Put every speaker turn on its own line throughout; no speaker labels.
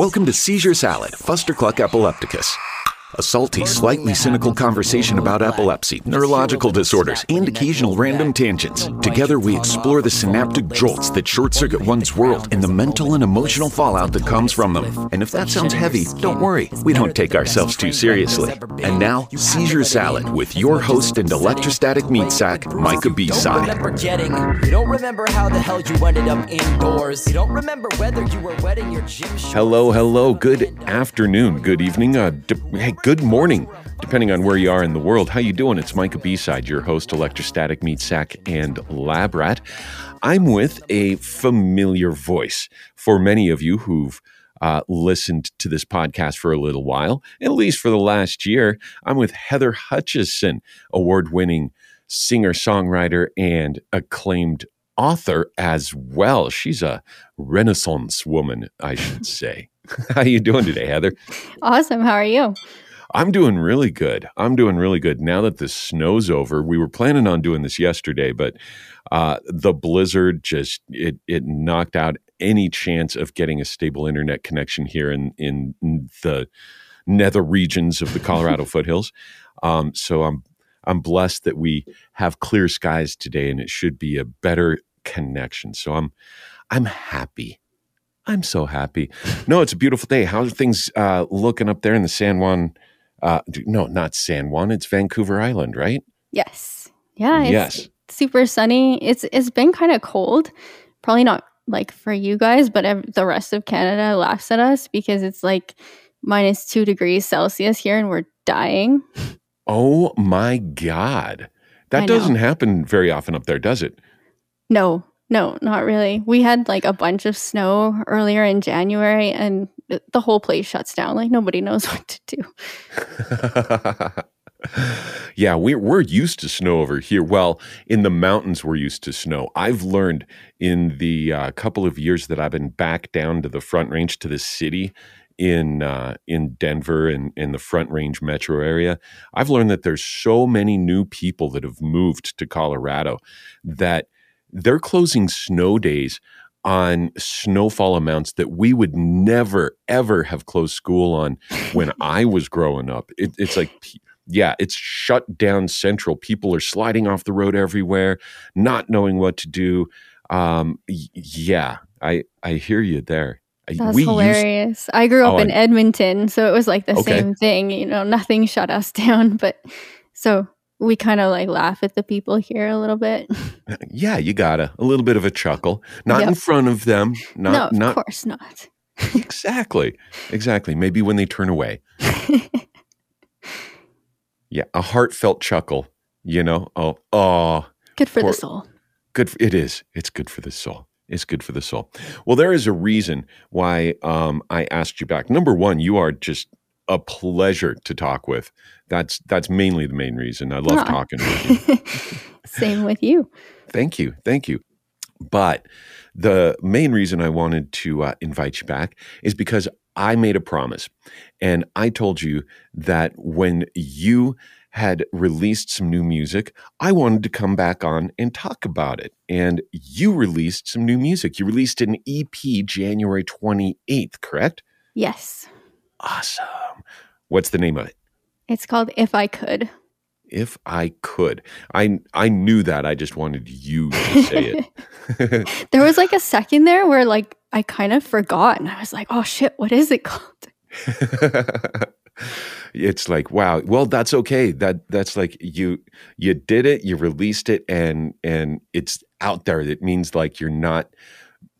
Welcome to Seizure Salad, Fustercluck epilepticus. A salty, slightly cynical conversation about epilepsy, neurological disorders, and occasional random tangents. Together, we explore the synaptic jolts that short circuit one's world and the mental and emotional fallout that comes from them. And if that sounds heavy, don't worry, we don't take ourselves too seriously. And now, Seizure Salad with your host and electrostatic meat sack, Micah B-Side.
You don't remember how the hell you ended up indoors. You don't remember whether you were wetting your gym.
Hello, hello, good afternoon, good evening, uh, d- hey, good morning, depending on where you are in the world. How you doing? It's Micah B-Side, your host, electrostatic meat sack and lab rat. I'm with a familiar voice for many of you who've uh, listened to this podcast for a little while, at least for the last year. I'm with Heather Hutchison, award-winning singer-songwriter and acclaimed author as well. She's a renaissance woman, I should say. How are you doing today, Heather?
Awesome. How are you?
I'm doing really good. I'm doing really good now that the snow's over. We were planning on doing this yesterday, but uh, the blizzard just it it knocked out any chance of getting a stable internet connection here in in the nether regions of the Colorado foothills. Um, so I'm I'm blessed that we have clear skies today, and it should be a better connection. So I'm I'm happy. I'm so happy. No, it's a beautiful day. How are things uh, looking up there in the San Juan? Uh, no, not San Juan. It's Vancouver Island, right?
Yes. Yeah. It's
Yes.
super sunny. It's it's been kind of cold. Probably not like for you guys, but the rest of Canada laughs at us because it's like minus two degrees Celsius here, and we're dying.
Oh my God. That doesn't happen very often up there, does it?
No, no, not really. We had like a bunch of snow earlier in January, and the whole place shuts down. Like nobody knows what to do.
yeah, we're we're used to snow over here. Well, in the mountains, we're used to snow. I've learned in the uh, couple of years that I've been back down to the Front Range to the city in uh, in Denver and in the Front Range metro area. I've learned that there's so many new people that have moved to Colorado that they're closing snow days on snowfall amounts that we would never ever have closed school on when I was growing up. It, it's like, yeah, it's shut down central. People are sliding off the road everywhere, not knowing what to do. Um, yeah, I I hear you there.
That's
we used-
hilarious. I grew up
Oh,
in
I-
Edmonton, so it was like the
Okay.
same thing. You know, nothing shut us down, but so we kind of like laugh at the people here a little bit.
yeah, you gotta a little bit of a chuckle, not in front of them,
no, of
not
course not.
exactly, exactly. Maybe when they turn away. Yeah, a heartfelt chuckle. You know, oh, oh,
Good for
Poor-
the soul.
good. f- It is. It's good for the soul. It's good for the soul. Well, there is a reason why um, I asked you back. Number one, you are just a pleasure to talk with. That's that's mainly the main reason. I love
Ah.
talking with you.
Same with you.
Thank you. Thank you. But the main reason I wanted to uh, invite you back is because I made a promise. And I told you that when you had released some new music, I wanted to come back on and talk about it. And you released some new music. You released an EP January 28th, correct?
Yes.
Awesome. What's the name of it?
It's called If I Could.
If I could. I I knew that. I just wanted you to say it.
There was like a second there where like I kind of forgot and I was like, oh shit, what is it called?
it's like wow well that's okay that that's like you you did it you released it and and it's out there that means like you're not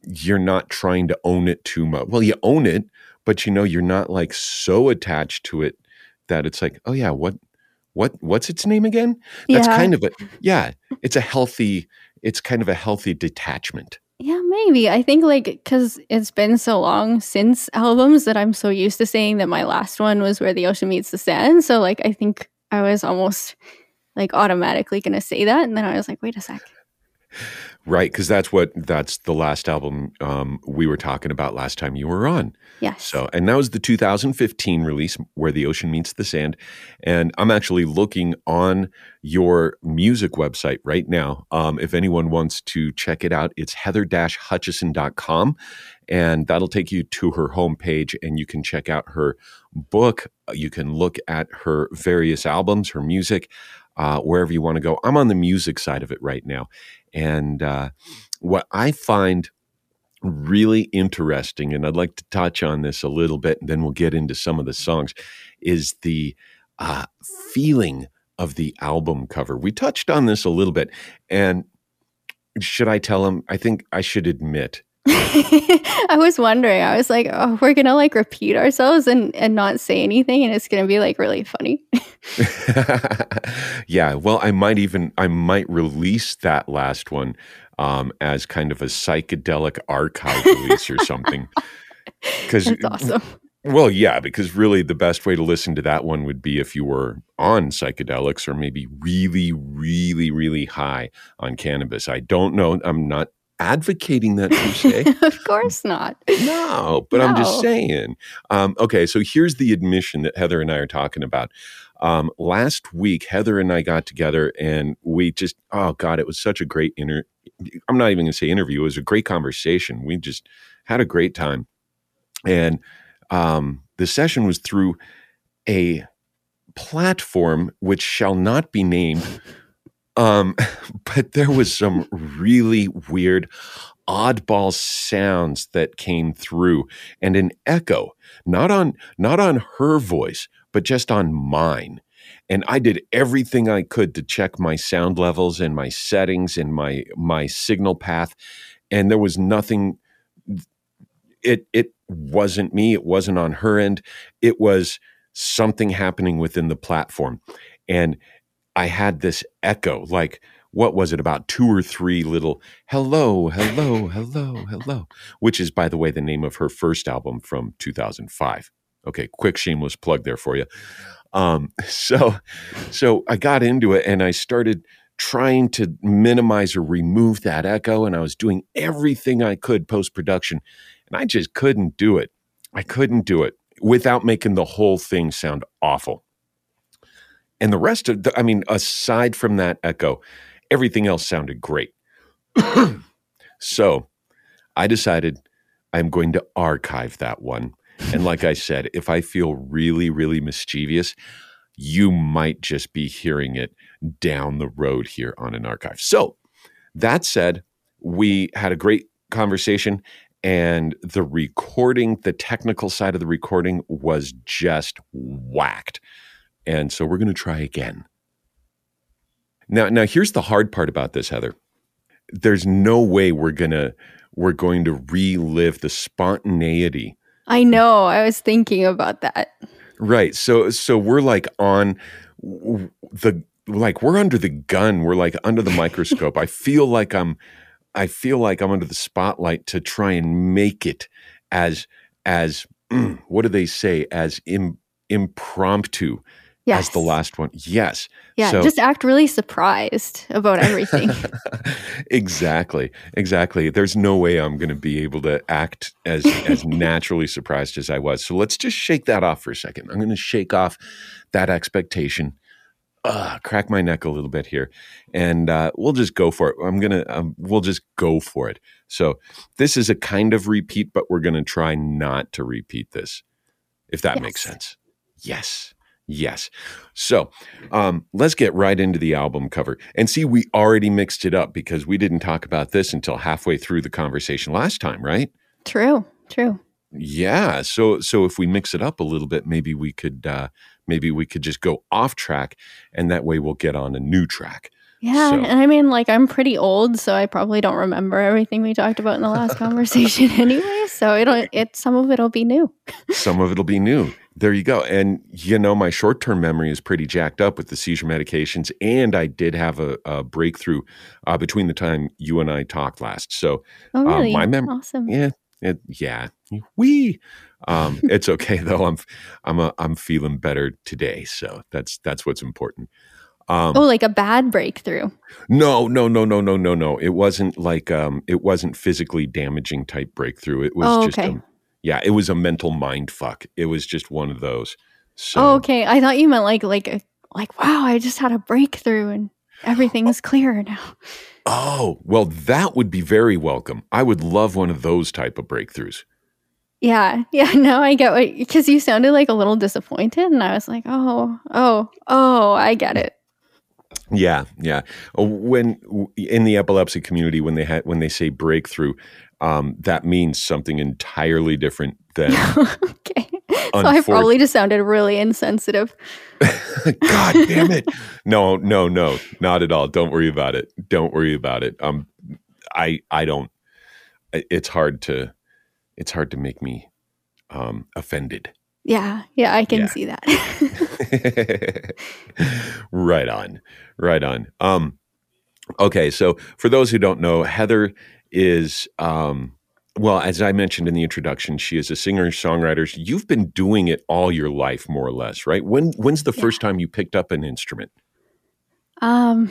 you're not trying to own it too much well you own it but you know you're not like so attached to it that it's like oh yeah what what what's its name again that's
Yeah.
kind of a yeah it's a healthy it's kind of a healthy detachment
Yeah, maybe. I think like because it's been so long since albums that I'm so used to saying that my last one was where the ocean meets the sand. So like I think I was almost like automatically gonna say that, and then I was like, wait a sec.
Right, because that's what that's the last album um, we were talking about last time you were on.
Yes.
So, and that was the 2015 release, Where the Ocean Meets the Sand. And I'm actually looking on your music website right now. Um, if anyone wants to check it out, it's heather-hutchison.com. And that'll take you to her homepage, and you can check out her book. You can look at her various albums, her music, uh, wherever you want to go. I'm on the music side of it right now. And uh, what I find really interesting, and I'd like to touch on this a little bit, and then we'll get into some of the songs, is the uh, feeling of the album cover. We touched on this a little bit, and should I tell him? I think I should admit.
I was wondering. I was like, "Oh, we're gonna like repeat ourselves and and not say anything, and it's gonna be like really funny."
yeah, well, I might even I might release that last one um, as kind of a psychedelic archive release or something.
Because that's awesome.
Well, yeah, because really the best way to listen to that one would be if you were on psychedelics or maybe really, really, really high on cannabis. I don't know. I'm not advocating that se.
of course not.
No, but no. I'm just saying. Um, okay, so here's the admission that Heather and I are talking about. Um, last week, Heather and I got together and we just, oh God, it was such a great inter. I'm not even going to say interview. It was a great conversation. We just had a great time. And um, the session was through a platform which shall not be named. Um, but there was some really weird, oddball sounds that came through, and an echo, not on not on her voice, but just on mine. And I did everything I could to check my sound levels and my settings and my my signal path, and there was nothing. It it wasn't me. It wasn't on her end. It was something happening within the platform, and I had this echo like what was it about two or three little hello hello hello hello which is by the way the name of her first album from 2005 Okay, quick shameless plug there for you. Um, so, so I got into it and I started trying to minimize or remove that echo, and I was doing everything I could post production, and I just couldn't do it. I couldn't do it without making the whole thing sound awful. And the rest of the, I mean, aside from that echo, everything else sounded great. so I decided I'm going to archive that one and like I said, if I feel really, really mischievous, you might just be hearing it down the road here on an archive. So, that said, we had a great conversation, and the recording, the technical side of the recording was just whacked. And so, we're going to try again. Now, now here's the hard part about this, Heather. There's no way we're going to we're going to relive the spontaneity
I know. I was thinking about that.
Right. So so we're like on the like we're under the gun. We're like under the microscope. I feel like I'm I feel like I'm under the spotlight to try and make it as as what do they say as Im, impromptu yes. as the last one. Yes.
Yeah. So, just act really surprised about everything.
exactly. Exactly. There's no way I'm going to be able to act as as naturally surprised as I was. So let's just shake that off for a second. I'm going to shake off that expectation. Uh, crack my neck a little bit here, and uh, we'll just go for it. I'm gonna, um, we'll just go for it. So this is a kind of repeat, but we're gonna try not to repeat this, if that yes. makes sense. Yes. Yes. So um, let's get right into the album cover. And see, we already mixed it up because we didn't talk about this until halfway through the conversation last time, right?
True. True.
Yeah. So so if we mix it up a little bit, maybe we could uh, maybe we could just go off track, and that way we'll get on a new track.
Yeah, so. and I mean, like I'm pretty old, so I probably don't remember everything we talked about in the last conversation anyway. So it'll it some of it'll be new.
some of it'll be new. There you go. And, you know, my short term memory is pretty jacked up with the seizure medications. And I did have a, a breakthrough uh, between the time you and I talked last. So,
oh, uh, really?
uh, my memory.
Awesome.
Yeah. It, yeah. We. Um, it's okay though. I'm, I'm, a, I'm feeling better today. So that's, that's what's important. Um,
oh, like a bad breakthrough.
No, no, no, no, no, no, no. It wasn't like um, it wasn't physically damaging type breakthrough. It was
Oh,
just
okay.
a, yeah, it was a mental mind fuck. It was just one of those. So
Oh, okay. I thought you meant like like a, like wow, I just had a breakthrough and everything's clear now.
oh, well, that would be very welcome. I would love one of those type of breakthroughs.
Yeah, yeah. Now I get what because you sounded like a little disappointed, and I was like, oh, oh, oh, I get it.
Yeah, yeah. Uh, When in the epilepsy community, when they had when they say breakthrough, um, that means something entirely different than
okay. So I
Unfor-
probably just sounded really insensitive.
God damn it. No, no, no, not at all. Don't worry about it. Don't worry about it. Um I I don't it's hard to it's hard to make me um offended.
Yeah, yeah, I can
Yeah.
see that.
right on. Right on. Um okay, so for those who don't know, Heather is um well, as I mentioned in the introduction, she is a singer and songwriter. You've been doing it all your life, more or less, right? When when's the
Yeah.
first time you picked up an instrument?
um,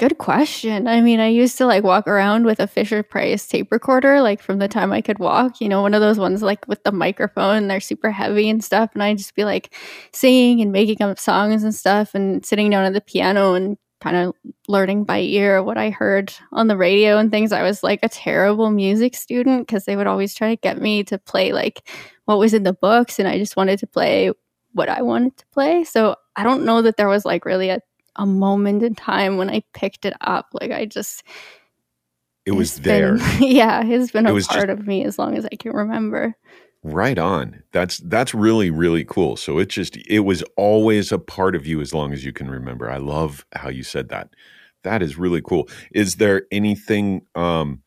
good question. I mean, I used to like walk around with a Fisher Price tape recorder, like from the time I could walk. You know, one of those ones like with the microphone. They're super heavy and stuff, and I'd just be like singing and making up songs and stuff, and sitting down at the piano and kind of learning by ear what I heard on the radio and things. I was like a terrible music student because they would always try to get me to play like what was in the books, and I just wanted to play what I wanted to play. So I don't know that there was like really a, a moment in time when I picked it up. Like I just
It was there.
been- yeah, it's been
It
a
was
part
just-
of me as long as I can remember.
Right on. That's that's really really cool. So it just it was always a part of you as long as you can remember. I love how you said that. That is really cool. Is there anything um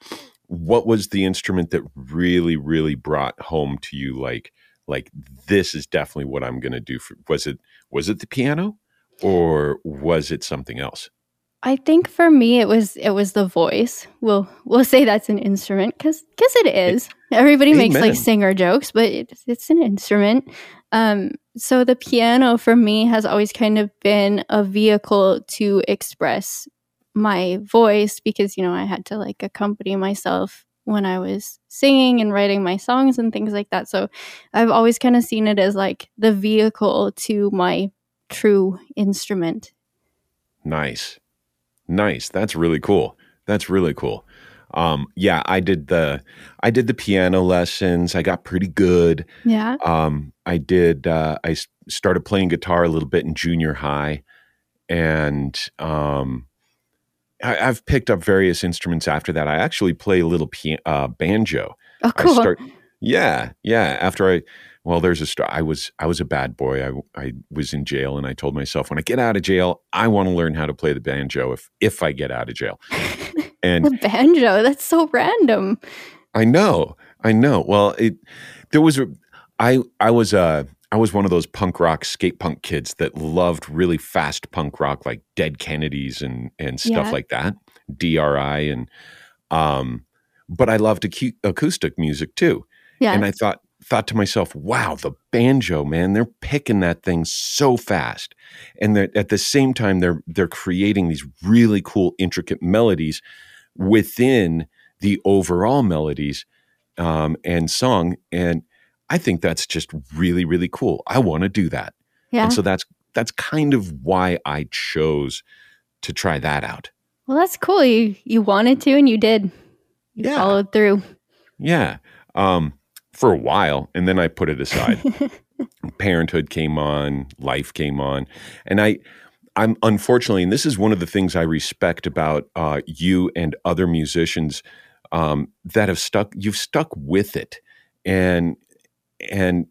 what was the instrument that really really brought home to you like like this is definitely what I'm going to do for was it was it the piano or was it something else?
I think for me it was it was the voice. We'll we'll say that's an instrument because because it is. Everybody makes like singer jokes, but it's it's an instrument. Um, so the piano for me has always kind of been a vehicle to express my voice because you know I had to like accompany myself when I was singing and writing my songs and things like that. So I've always kind of seen it as like the vehicle to my true instrument.
Nice. Nice. That's really cool. That's really cool. Um, yeah, I did the I did the piano lessons. I got pretty good.
Yeah.
Um, I did. Uh, I started playing guitar a little bit in junior high, and um, I, I've picked up various instruments after that. I actually play a little pia- uh, banjo.
Oh, cool.
Start. Yeah, yeah. After I, well, there's a story. I was I was a bad boy. I I was in jail, and I told myself when I get out of jail, I want to learn how to play the banjo. If if I get out of jail, and
The banjo. That's so random.
I know, I know. Well, it there was a I I was uh I was one of those punk rock skate punk kids that loved really fast punk rock like Dead Kennedys and and stuff
Yeah.
like that, DRI and um but I loved acoustic music too.
Yeah.
And I thought thought to myself, wow, the banjo, man, they're picking that thing so fast. And at the same time they're they're creating these really cool intricate melodies within the overall melodies um, and song. And I think that's just really, really cool. I want to do that.
yeah.
And so that's that's kind of why I chose to try that out.
well, that's cool. You you wanted to and you did. You
Yeah.
followed through.
Yeah. Um, for a while, and then I put it aside. Parenthood came on, life came on, and I, I'm unfortunately, and this is one of the things I respect about uh, you and other musicians um, that have stuck. You've stuck with it, and and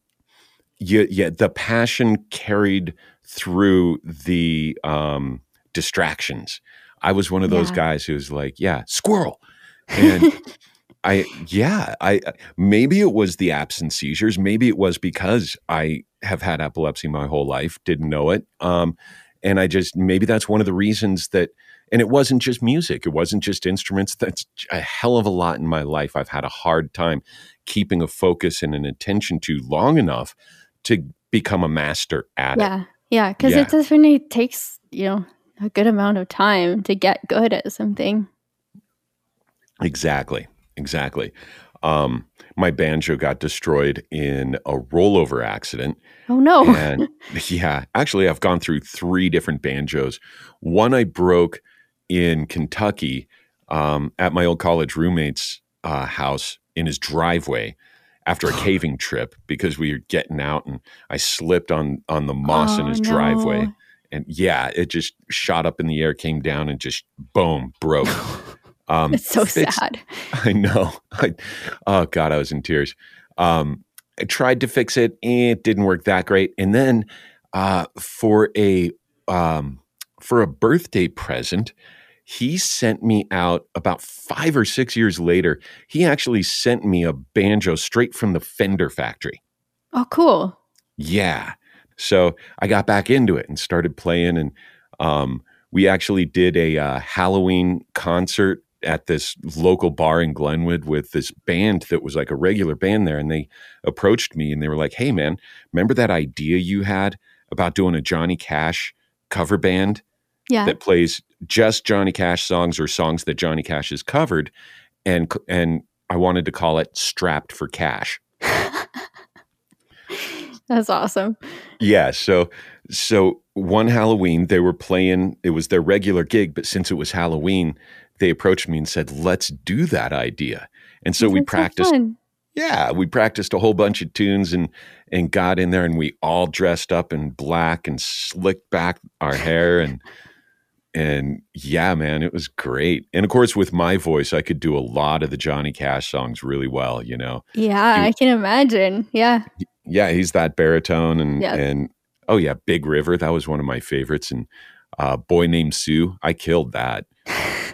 you, yeah, the passion carried through the um, distractions. I was one of those
Yeah.
guys who was like, "Yeah, squirrel," and I yeah, I maybe it was the absent seizures, maybe it was because I have had epilepsy my whole life, didn't know it. Um and I just maybe that's one of the reasons that and it wasn't just music, it wasn't just instruments, that's a hell of a lot in my life I've had a hard time keeping a focus and an attention to long enough to become a master at it.
Yeah. Yeah. Because
Yeah.
it definitely takes, you know, a good amount of time to get good at something.
Exactly. Exactly. Um, my banjo got destroyed in a rollover accident.
Oh no.
And yeah, actually, I've gone through three different banjos. One I broke in Kentucky um, at my old college roommate's uh, house in his driveway after a caving trip because we were getting out and I slipped on on the moss in
Oh,
his driveway. And yeah, it just shot up in the air, came down, and just boom, broke. Um,
It's so
fixed-
sad.
I know. I, oh God, I was in tears. Um, I tried to fix it, it didn't work that great. And then uh, for a um, for a birthday present, he sent me out about five or six years later. He actually sent me a banjo straight from the Fender factory.
Oh, cool.
Yeah. So I got back into it and started playing. And um, we actually did a uh, Halloween concert at this local bar in Glenwood with this band that was like a regular band there. And they approached me and they were like, hey, man, remember that idea you had about doing a Johnny Cash cover band
Yeah.
that plays just Johnny Cash songs or songs that Johnny Cash has covered? And, and I wanted to call it Strapped for Cash.
That's awesome.
Yeah, so so one Halloween they were playing it was their regular gig, but since it was Halloween, they approached me and said, "Let's do that idea." And so we practiced
fun.
yeah, we practiced a whole bunch of tunes and and got in there and we all dressed up in black and slicked back our hair and and yeah, man, it was great. And of course with my voice, I could do a lot of the Johnny Cash songs really well, you know.
Yeah,
You-
I can imagine. Yeah.
yeah, he's that baritone and
Yeah.
and oh yeah, Big River, that was one of my favorites and uh Boy Named Sue, I killed that.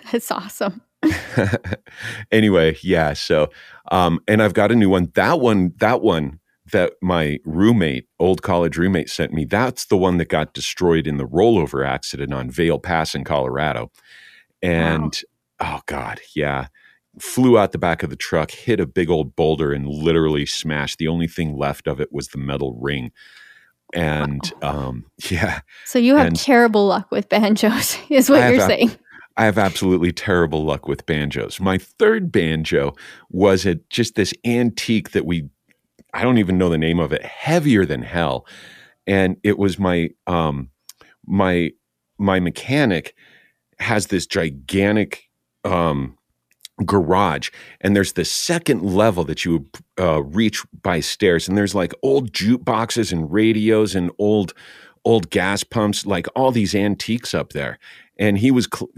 That's awesome.
anyway, yeah, so um and I've got a new one. That one that one that my roommate, old college roommate sent me, that's the one that got destroyed in the rollover accident on Vail Pass in Colorado. And oh god, yeah. Flew out the back of the truck, hit a big old boulder, and literally smashed. The only thing left of it was the metal ring. And um, yeah,
So you have
And-
terrible luck with banjos, is what you're
a-
saying.
I have absolutely terrible luck with banjos. My third banjo was a, just this antique that we, I don't even know the name of it, heavier than hell. And it was my, um, my, my mechanic has this gigantic, um, garage and there's the second level that you uh, reach by stairs and there's like old jukeboxes and radios and old old gas pumps like all these antiques up there and he was cl-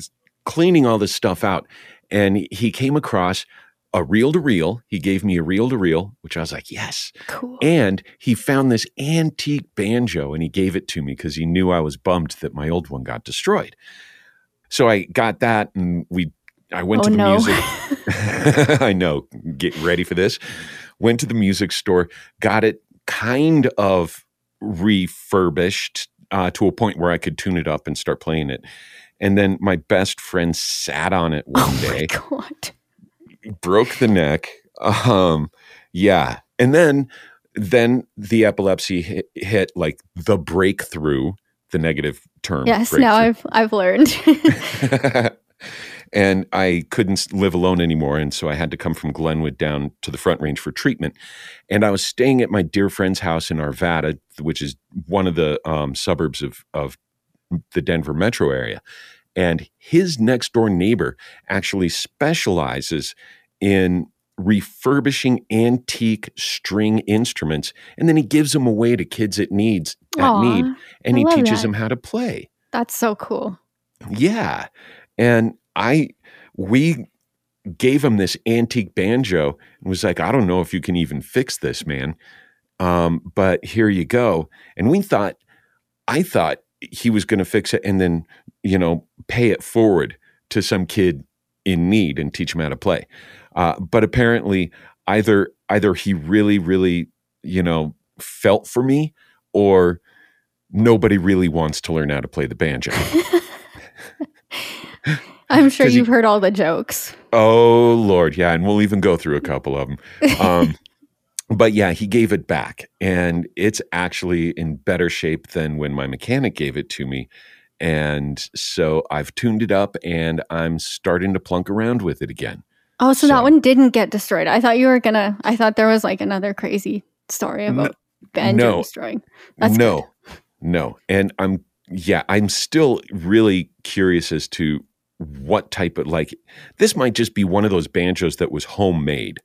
cleaning all this stuff out and he came across a reel to reel he gave me a reel to reel which i was like yes
Cool.
and he found this antique banjo and he gave it to me because he knew I was bummed that my old one got destroyed. So I got that and we I went
oh
to the
no.
music. I know. Get ready for this. Went to the music store, got it kind of refurbished uh, to a point where I could tune it up and start playing it. And then my best friend sat on it one
oh
day
my god.
broke the neck. Um, yeah, and then then the epilepsy hit, hit like the breakthrough, the negative term.
Yes, now I've I've learned.
and I couldn't live alone anymore, and so I had to come from Glenwood down to the Front Range for treatment. And I was staying at my dear friend's house in Arvada, which is one of the um, suburbs of of the Denver metro area. And his next door neighbor actually specializes in refurbishing antique string instruments and then he gives them away to kids at needs at
Aw,
need and
I
he teaches
that.
them how to play
That's so cool.
yeah and i we gave him this antique banjo and was like i don't know if you can even fix this man um, but here you go and we thought i thought he was going to fix it and then you know pay it forward to some kid in need and teach him how to play uh, but apparently either either he really really you know felt for me or nobody really wants to learn how to play the banjo
I'm sure you've heard all the jokes.
Oh Lord, yeah, and we'll even go through a couple of them. Um, but yeah, he gave it back, and it's actually in better shape than when my mechanic gave it to me. And so I've tuned it up and I'm starting to plunk around with it again.
Oh, so,
So-
that one didn't get destroyed. I thought you were gonna. I thought there was like another crazy story about banjo
no.
destroying. That's
no, no. And I'm, yeah, I'm still really curious as to what type of, like, this might just be one of those banjos that was homemade.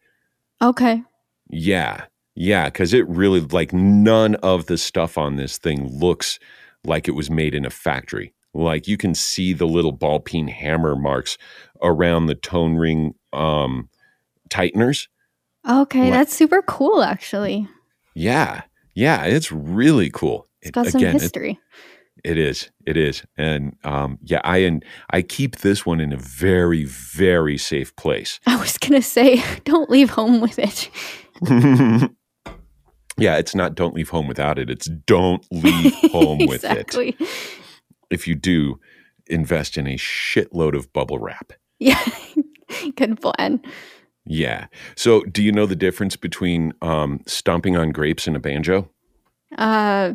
Okay.
Yeah. Yeah. Cause it really, like, none of the stuff on this thing looks like it was made in a factory. Like, you can see the little ball peen hammer marks around the tone ring um, tighteners.
Okay,
What?
that's super cool. Actually,
Yeah. Yeah. It's really cool.
it's
It-
got some
again, it-
history.
It is. It is. And um, yeah, I and I keep this one in a very, very safe place.
I was gonna say, don't leave home with it.
yeah, it's not don't leave home without it. It's don't leave home with it. If you do, invest in a shitload of bubble wrap.
Yeah. Good plan.
Yeah. So do you know the difference between um, stomping on grapes and a banjo?
Uh,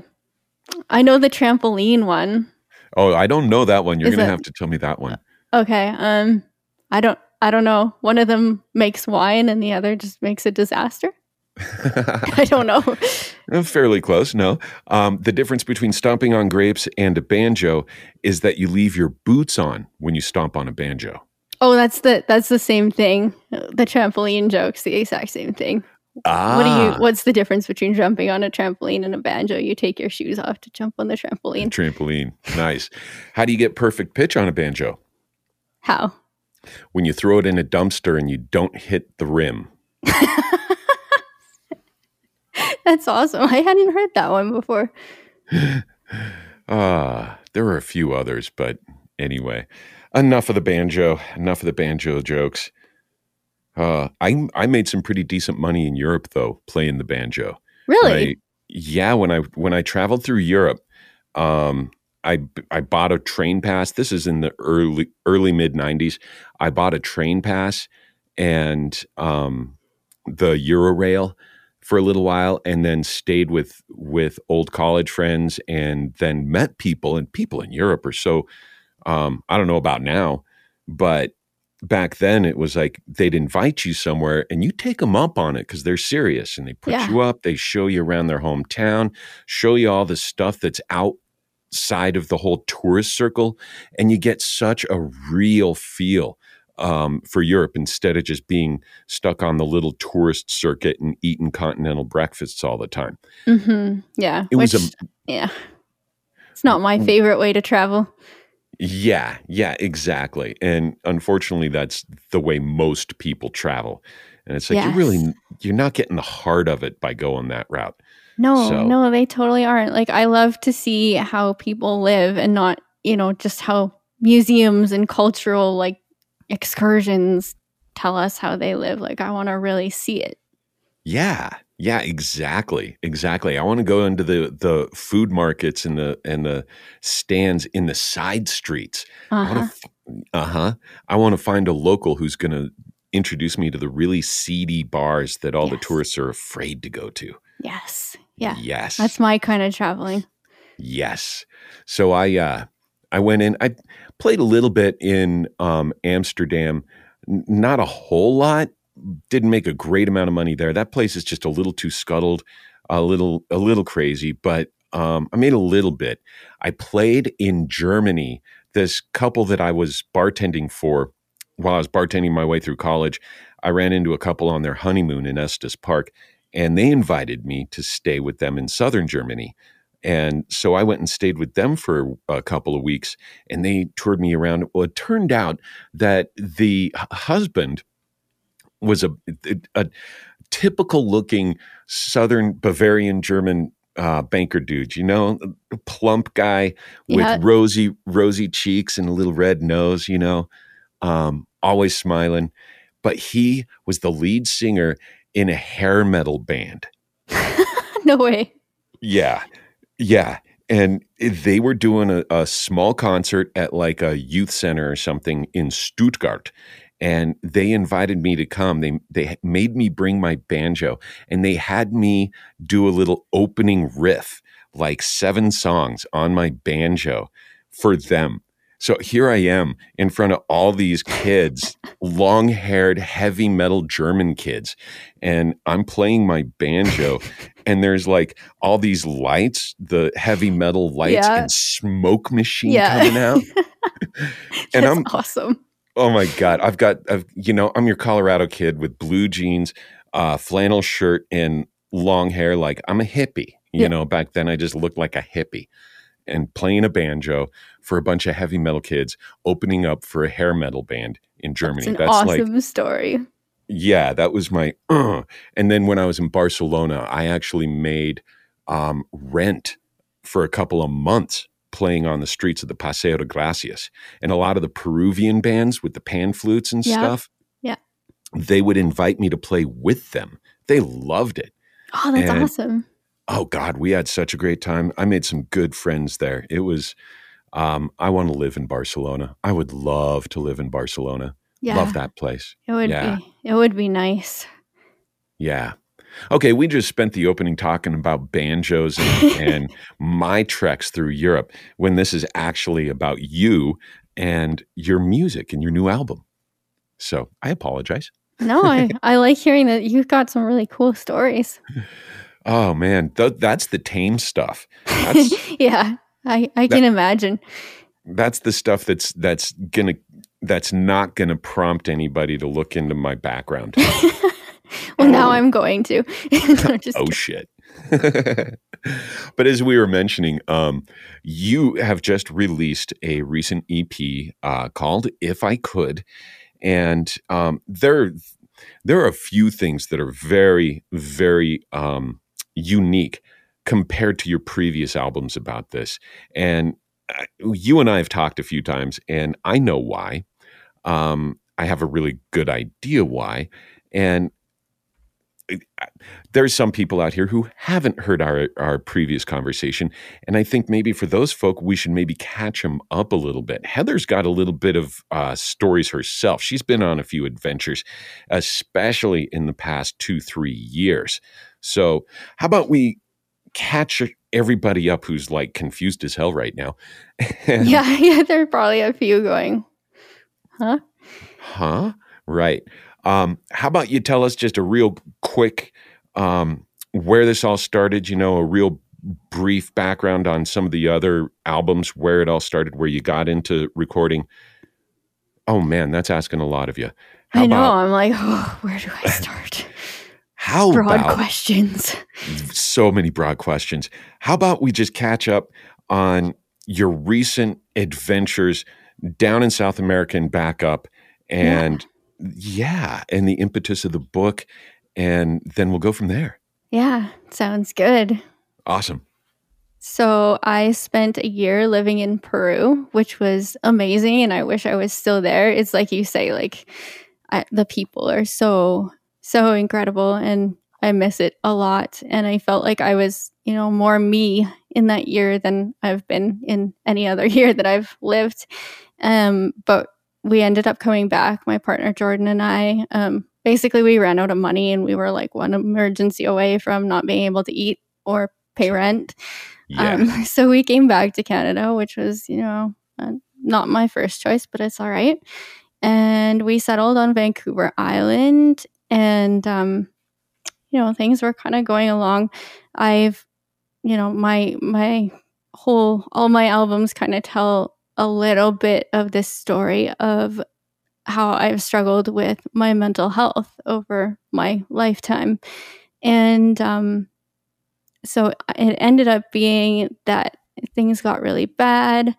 I know the trampoline one.
Oh, I don't know that one. You're
Is
gonna
it-
have to tell me that one.
Okay. Um, I don't. I don't know. One of them makes wine, and the other just makes a disaster. I don't know.
Uh, Fairly close, no. Um, the difference between stomping on grapes and a banjo is that you leave your boots on when you stomp on a banjo.
Oh, that's the that's the same thing. The trampoline joke's the exact same thing.
Ah,
What do you? What's the difference between jumping on a trampoline and a banjo? You take your shoes off to jump on the trampoline.
trampoline. Nice. How do you get perfect pitch on a banjo?
How?
When you throw it in a dumpster and you don't hit the rim.
That's awesome. I hadn't heard that one before.
Ah, there were a few others, but anyway, enough of the banjo. Enough of the banjo jokes. Uh, I I made some pretty decent money in Europe though, playing the banjo.
Really?
I- yeah, when I when I traveled through Europe, um, I I bought a train pass. This is in the early early mid '90s. I bought a train pass and um, the Eurorail for a little while, and then stayed with with old college friends, and then met people. And people in Europe are so um, I don't know about now, but back then it was like they'd invite you somewhere and you take them up on it because they're serious and they put
Yeah.
you up they show you around their hometown show you all the stuff that's outside of the whole tourist circle and you get such a real feel um, for europe instead of just being stuck on the little tourist circuit and eating continental breakfasts all the time
Mm-hmm. Yeah.
it was a
yeah. It's not my favorite way to travel.
Yeah, yeah, exactly. And unfortunately, that's the way most people travel. And it's like you're really you're not getting the heart of it by going that route.
No,
So-
no, they totally aren't. Like I love to see how people live and not, you know, just how museums and cultural like excursions tell us how they live. Like I want to really see it.
Yeah, yeah, exactly, exactly. I want to go into the the food markets and the and the stands in the side streets.
Uh-huh.
Uh huh. I want to find a local who's going to introduce me to the really seedy bars that all the tourists are afraid to go to.
Yes. Yeah.
Yes.
That's my kind of traveling.
Yes. So I uh I went in I played a little bit in um Amsterdam, N- not a whole lot. Didn't make a great amount of money there. That place is just a little too scuttled, a little a little crazy, but um I made a little bit. I played in Germany. This couple that I was bartending for while I was bartending my way through college, I ran into a couple on their honeymoon in Estes Park and they invited me to stay with them in southern Germany. And so I went and stayed with them for a couple of weeks and they toured me around. Well, it turned out that the husband was a, a typical looking Southern Bavarian German uh, banker dude, you know, a plump guy with
Yeah.
rosy, rosy cheeks and a little red nose, you know, um, always smiling. But he was the lead singer in a hair metal band.
no way.
Yeah. Yeah. And they were doing a, a small concert at like a youth center or something in Stuttgart. And they invited me to come. They they made me bring my banjo and they had me do a little opening riff, like seven songs on my banjo for them. So here I am in front of all these kids, long haired, heavy metal German kids, and I'm playing my banjo. and there's like all these lights, the heavy metal lights
Yeah.
and smoke machine
Yeah.
coming out. and
That's
I'm
awesome.
Oh my god, I've got I've you know, I'm your Colorado kid with blue jeans, uh flannel shirt and long hair like I'm a hippie. You
Yeah.
know, back then I just looked like a hippie and playing a banjo for a bunch of heavy metal kids opening up for a hair metal band in Germany.
It's an
That's like
awesome story.
yeah, that was my uh. and then when I was in Barcelona, I actually made um rent for a couple of months playing on the streets of the Paseo de Gracias. And a lot of the Peruvian bands with the pan flutes and
Yeah.
stuff,
Yeah.
they would invite me to play with them. They loved it.
Oh, that's
And-
awesome.
Oh God, we had such a great time. I made some good friends there. It was um, I want to live in Barcelona. I would love to live in Barcelona.
Yeah.
Love that place.
It would
Yeah.
be it would be nice.
Yeah. Okay, we just spent the opening talking about banjos and, and my treks through Europe when this is actually about you and your music and your new album. So I apologize.
No, I, I like hearing that you've got some really cool stories.
Oh man, th- that's the tame stuff. That's
yeah. I, I can imagine.
that's the stuff that's that's gonna that's not gonna prompt anybody to look into my background.
Well now I'm going to. No,
oh shit but as we were mentioning um, you have just released a recent ep uh, called if i could and um, there there are a few things that are very very um, unique compared to your previous albums about this. And uh, you and i have talked a few times and i know why. Um, i have a really good idea why. And there's some people out here who haven't heard our our previous conversation and i think maybe for those folk we should maybe catch them up a little bit. Heather's got a little bit of uh, stories herself. She's been on a few adventures especially in the past two three years so how about we catch everybody up who's like confused as hell right now
Yeah, yeah, there are probably a few going. Huh?
Huh? Right. Um, how about you tell us just a real quick um, where this all started? You know, a real brief background on some of the other albums, where it all started, where you got into recording. Oh man, that's asking a lot of you. How
I know.
about
I'm like, oh, where do I start?
How
Broad
about
questions.
so many broad questions? How about we just catch up on your recent adventures down in South America and back up, and yeah, and the impetus of the book, and then we'll go from there.
Yeah, sounds good.
Awesome.
So I spent a year living in Peru, which was amazing, and I wish I was still there. It's like you say, like I, the people are so so incredible, and I miss it a lot. And I felt like I was, you know, more me in that year than I've been in any other year that I've lived. Um, but we ended up coming back, my partner Jordan and I. Um, basically, we ran out of money, and we were like one emergency away from not being able to eat or pay rent.
Yeah.
Um, so we came back to Canada, which was, you know, uh, not my first choice, but it's all right. And we settled on Vancouver Island, and um, you know, things were kind of going along. I've, you know, my my whole all my albums kind of tell a little bit of this story of how I've struggled with my mental health over my lifetime, and um, so it ended up being that things got really bad.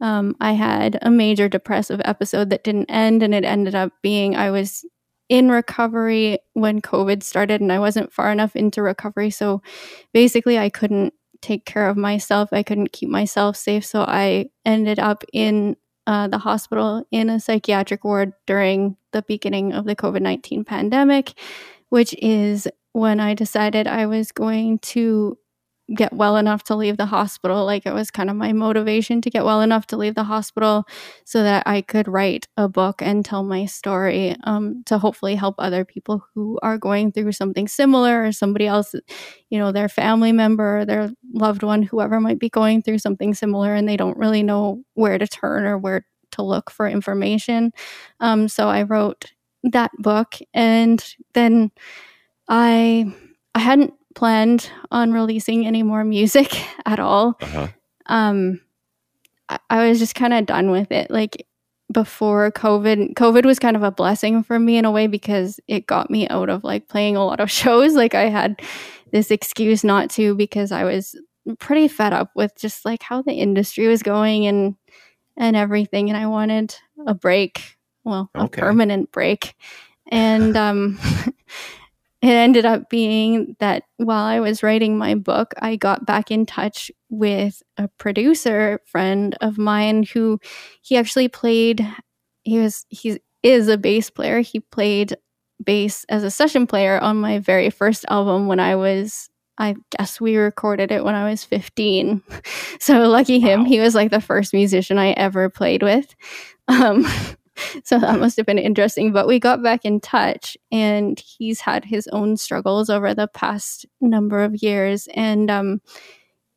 Um, I had a major depressive episode that didn't end, and it ended up being I was in recovery when COVID started, and I wasn't far enough into recovery. So basically, I couldn't take care of myself, I couldn't keep myself safe. So I ended up in uh, the hospital in a psychiatric ward during the beginning of the COVID 19 pandemic, which is when I decided I was going to get well enough to leave the hospital. Like it was kind of my motivation to get well enough to leave the hospital so that I could write a book and tell my story um, to hopefully help other people who are going through something similar or somebody else, you know, their family member, their loved one, whoever might be going through something similar and they don't really know where to turn or where to look for information. Um, so I wrote that book and then I I hadn't planned on releasing any more music at all. Uh-huh. Um, I, I was just kind of done with it. Like before COVID, COVID was kind of a blessing for me in a way because it got me out of like playing a lot of shows. Like I had this excuse not to because I was pretty fed up with just like how the industry was going and and everything and I wanted a break, well, okay. a permanent break. And um it ended up being that while I was writing my book, I got back in touch with a producer friend of mine who he actually played he was he is a bass player. He played bass as a session player on my very first album when I was I guess we recorded it when I was 15. So lucky him, wow. he was like the first musician I ever played with. Um, so that must have been interesting. But we got back in touch, and he's had his own struggles over the past number of years. And um,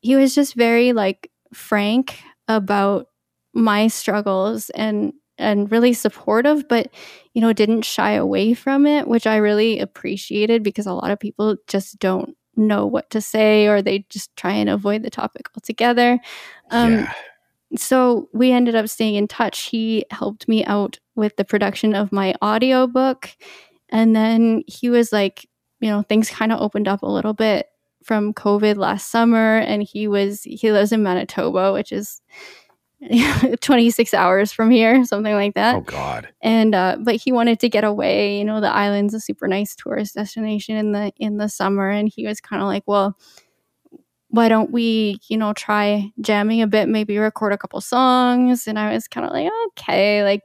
he was just very like frank about my struggles and and really supportive but you know didn't shy away from it which i really appreciated because a lot of people just don't know what to say or they just try and avoid the topic altogether um, yeah so we ended up staying in touch. He helped me out with the production of my audiobook. And then he was like, you know, things kind of opened up a little bit from COVID last summer. And he was, he lives in Manitoba, which is 26 hours from here, something like that.
Oh, God.
And, uh, but he wanted to get away. You know, the island's a super nice tourist destination in the, in the summer. And he was kind of like, well, why don't we, you know, try jamming a bit, maybe record a couple songs? And I was kind of like, okay, like,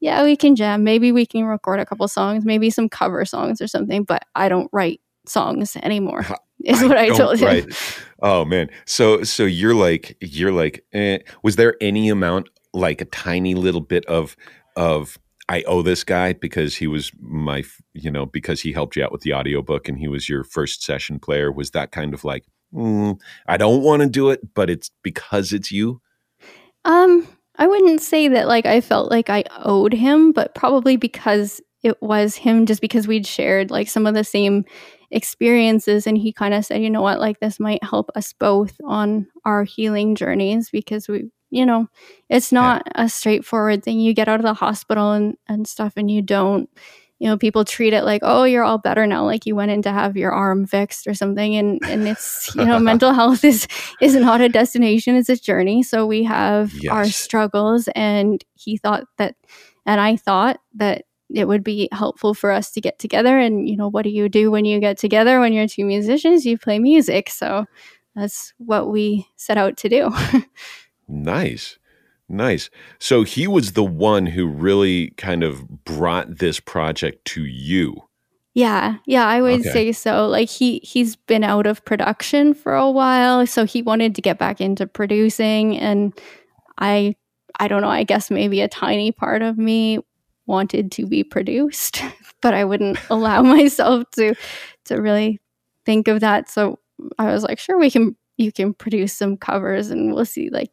yeah, we can jam. Maybe we can record a couple songs, maybe some cover songs or something, but I don't write songs anymore. Is I what I told him. Right.
Oh man. So so you're like you're like eh. was there any amount like a tiny little bit of of I owe this guy because he was my you know because he helped you out with the audiobook and he was your first session player was that kind of like mm, I don't want to do it, but it's because it's you?
Um, I wouldn't say that like I felt like I owed him, but probably because it was him just because we'd shared like some of the same experiences and he kind of said, you know what, like this might help us both on our healing journeys because we you know, it's not yeah. a straightforward thing. You get out of the hospital and, and stuff and you don't you know people treat it like oh you're all better now like you went in to have your arm fixed or something and and it's you know mental health is is not a destination it's a journey. So we have yes. our struggles and he thought that and i thought that it would be helpful for us to get together. And you know what do you do when you get together when you're two musicians? You play music. So that's what we set out to do.
Nice Nice. So he was the one who really kind of brought this project to you.
Yeah, yeah, I would okay. say so. Like he he's been out of production for a while, so he wanted to get back into producing and I I don't know, I guess maybe a tiny part of me wanted to be produced, but I wouldn't allow myself to to really think of that. So I was like, sure we can you can produce some covers and we'll see like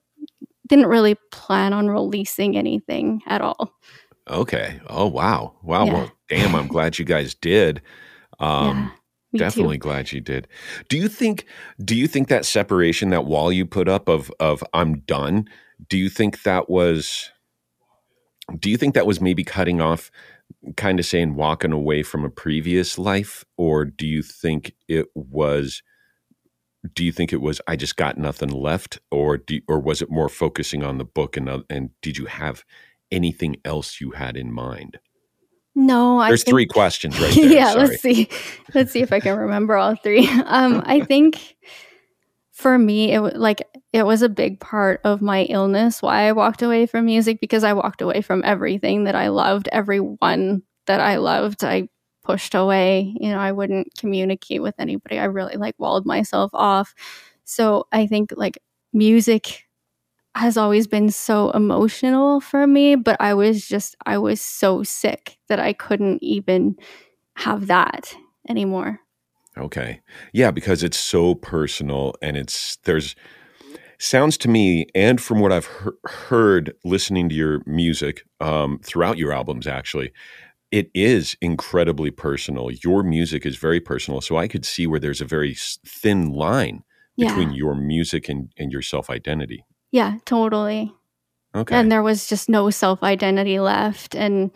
didn't really plan on releasing anything at all.
Okay. Oh wow. Wow. Yeah. Well, damn, I'm glad you guys did. Um yeah, definitely too. glad you did. Do you think do you think that separation that wall you put up of of I'm done, do you think that was do you think that was maybe cutting off kind of saying walking away from a previous life or do you think it was do you think it was I just got nothing left, or do, or was it more focusing on the book and uh, and did you have anything else you had in mind?
No,
I there's
think,
three questions right there.
yeah, Sorry. let's see, let's see if I can remember all three. Um, I think for me, it was like it was a big part of my illness why I walked away from music because I walked away from everything that I loved, everyone that I loved. I pushed away. You know, I wouldn't communicate with anybody. I really like walled myself off. So I think like music has always been so emotional for me, but I was just, I was so sick that I couldn't even have that anymore.
Okay. Yeah, because it's so personal and it's, there's, sounds to me, and from what I've he- heard listening to your music um, throughout your albums, actually, it is incredibly personal. Your music is very personal. So I could see where there's a very thin line between
Yeah.
your music and, and your self identity.
Yeah, totally.
Okay.
And there was just no self identity left. And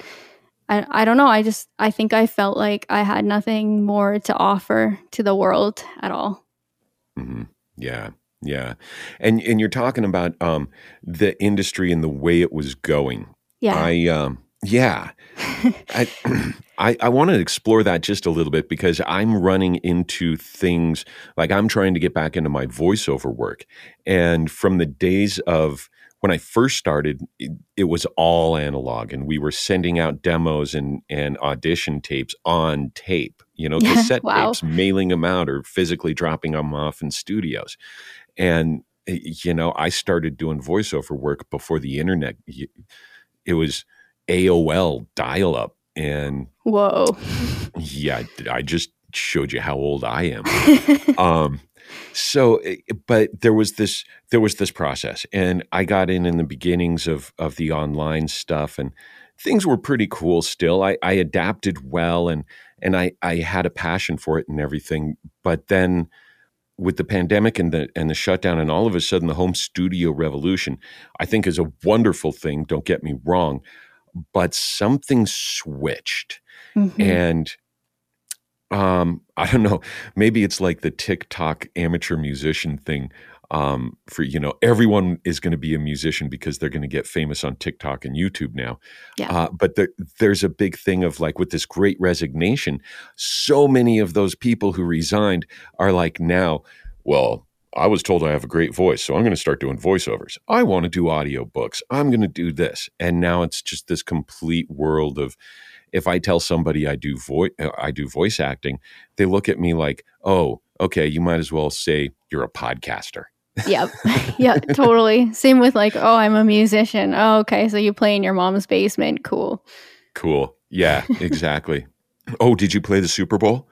I, I don't know. I just, I think I felt like I had nothing more to offer to the world at all.
hmm Yeah. Yeah. And and you're talking about um, the industry and the way it was going.
Yeah.
I um, yeah. I, I, I want to explore that just a little bit because I'm running into things like I'm trying to get back into my voiceover work. And from the days of when I first started, it, it was all analog and we were sending out demos and, and audition tapes on tape, you know, cassette
wow.
tapes, mailing them out or physically dropping them off in studios. And, eh, you know, I started doing voiceover work before the internet. It was AOL dial up. And
Whoa.
yeah, I just showed you how old I am. um, so, eh, but there was this there was this process, and I got in in the beginnings of of the online stuff, and things were pretty cool. Still, I, I adapted well, and and I I had a passion for it and everything. But then with the pandemic and the and the shutdown, and all of a sudden the home studio revolution, I think is a wonderful thing. Don't get me wrong, but something switched
Mhm.
and um i don't know maybe it's like the tiktok amateur musician thing um for you know everyone is going to be a musician because they're going to get famous on tiktok and youtube now
Yeah.
uh, but there, there's a big thing of like with this great resignation so many of those people who resigned are like now well I was told I have a great voice, so I'm going to start doing voiceovers. I want to do audiobooks. I'm going to do this. And now it's just this complete world of if I tell somebody I do voice uh, I do voice acting, they look at me like, "Oh, okay, you might as well say you're a podcaster."
Yep. yeah, totally. Same with like, oh, I'm a musician. Oh, okay. So you play in your mom's basement. Cool.
Cool. Yeah, exactly. oh, did you play the Super Bowl?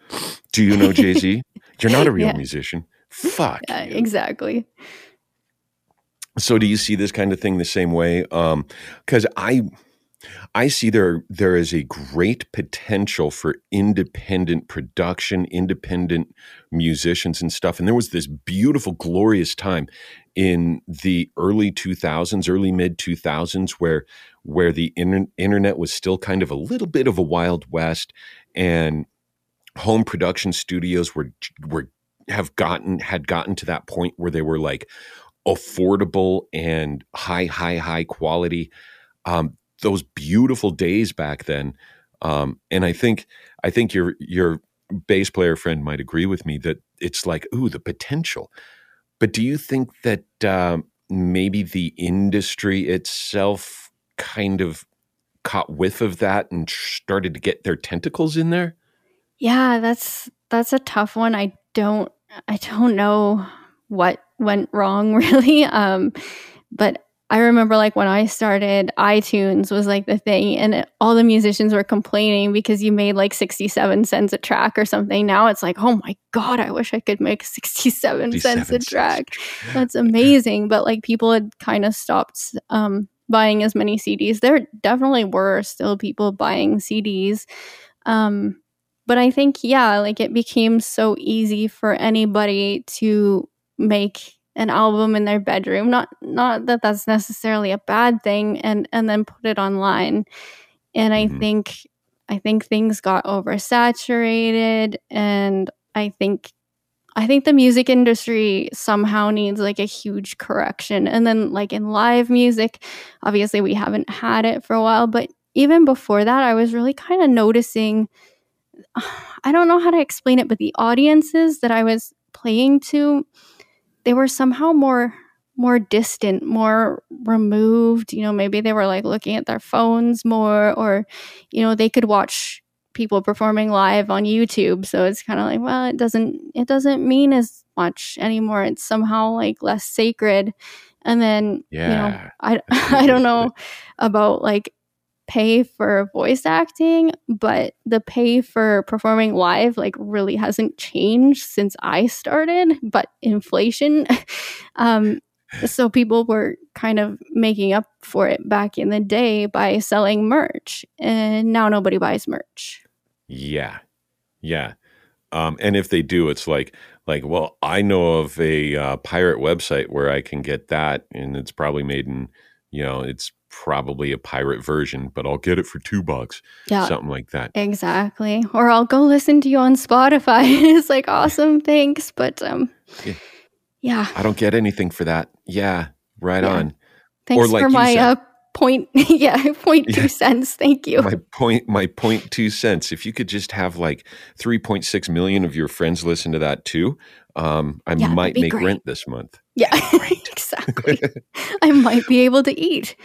Do you know Jay-Z? You're not a real
Yeah.
musician. Fuck.
Yeah,
you.
exactly.
So do you see this kind of thing the same way? Um, because I I see there there is a great potential for independent production, independent musicians and stuff. And there was this beautiful, glorious time in the early 2000s, early mid 2000s, where where the inter- internet was still kind of a little bit of a wild west, and home production studios were were have gotten had gotten to that point where they were like affordable and high, high, high quality. Um, those beautiful days back then, um, and I think I think your your bass player friend might agree with me that it's like ooh the potential. But do you think that um, maybe the industry itself kind of caught whiff of that and started to get their tentacles in there?
Yeah, that's that's a tough one. I don't I don't know what went wrong really. Um but I remember like when I started iTunes was like the thing and it, all the musicians were complaining because you made like 67 cents a track or something. Now it's like, "Oh my god, I wish I could make 67,
57
cents a
cents.
track." That's amazing, but like people had kind of stopped um buying as many CDs. There definitely were still people buying CDs. Um but I think yeah, like it became so easy for anybody to make an album in their bedroom. Not not that that's necessarily a bad thing, and and then put it online. And I
Mhm.
think I think things got oversaturated, and I think I think the music industry somehow needs like a huge correction. And then like in live music, obviously we haven't had it for a while, but even before that, I was really kind of noticing I don't know how to explain it, but the audiences that I was playing to, they were somehow more more distant, more removed. You know, maybe they were like looking at their phones more, or you know, they could watch people performing live on YouTube. So it's kind of like, well, it doesn't it doesn't mean as much anymore. It's somehow like less sacred. And then
Yeah.
you know, I I don't know about like pay for voice acting, but the pay for performing live like really hasn't changed since I started, but inflation um so people were kind of making up for it back in the day by selling merch and now nobody buys merch.
Yeah. Yeah. Um, and if they do, it's like, like, well, I know of a uh, pirate website where I can get that, and it's probably made in, you know, it's probably a pirate version, but I'll get it for two bucks,
Yeah.
something like that.
Exactly. Or I'll go listen to you on Spotify. it's like awesome, thanks, but um
Yeah.
yeah,
I don't get anything for that. Yeah, right
Yeah.
on.
thanks
like
for my uh point yeah, point two
Yeah.
cents. Thank you.
My point, my point two cents. If you could just have like three point six million of your friends listen to that too, um, I might make
great.
rent this month.
Yeah, exactly. I might be able to eat.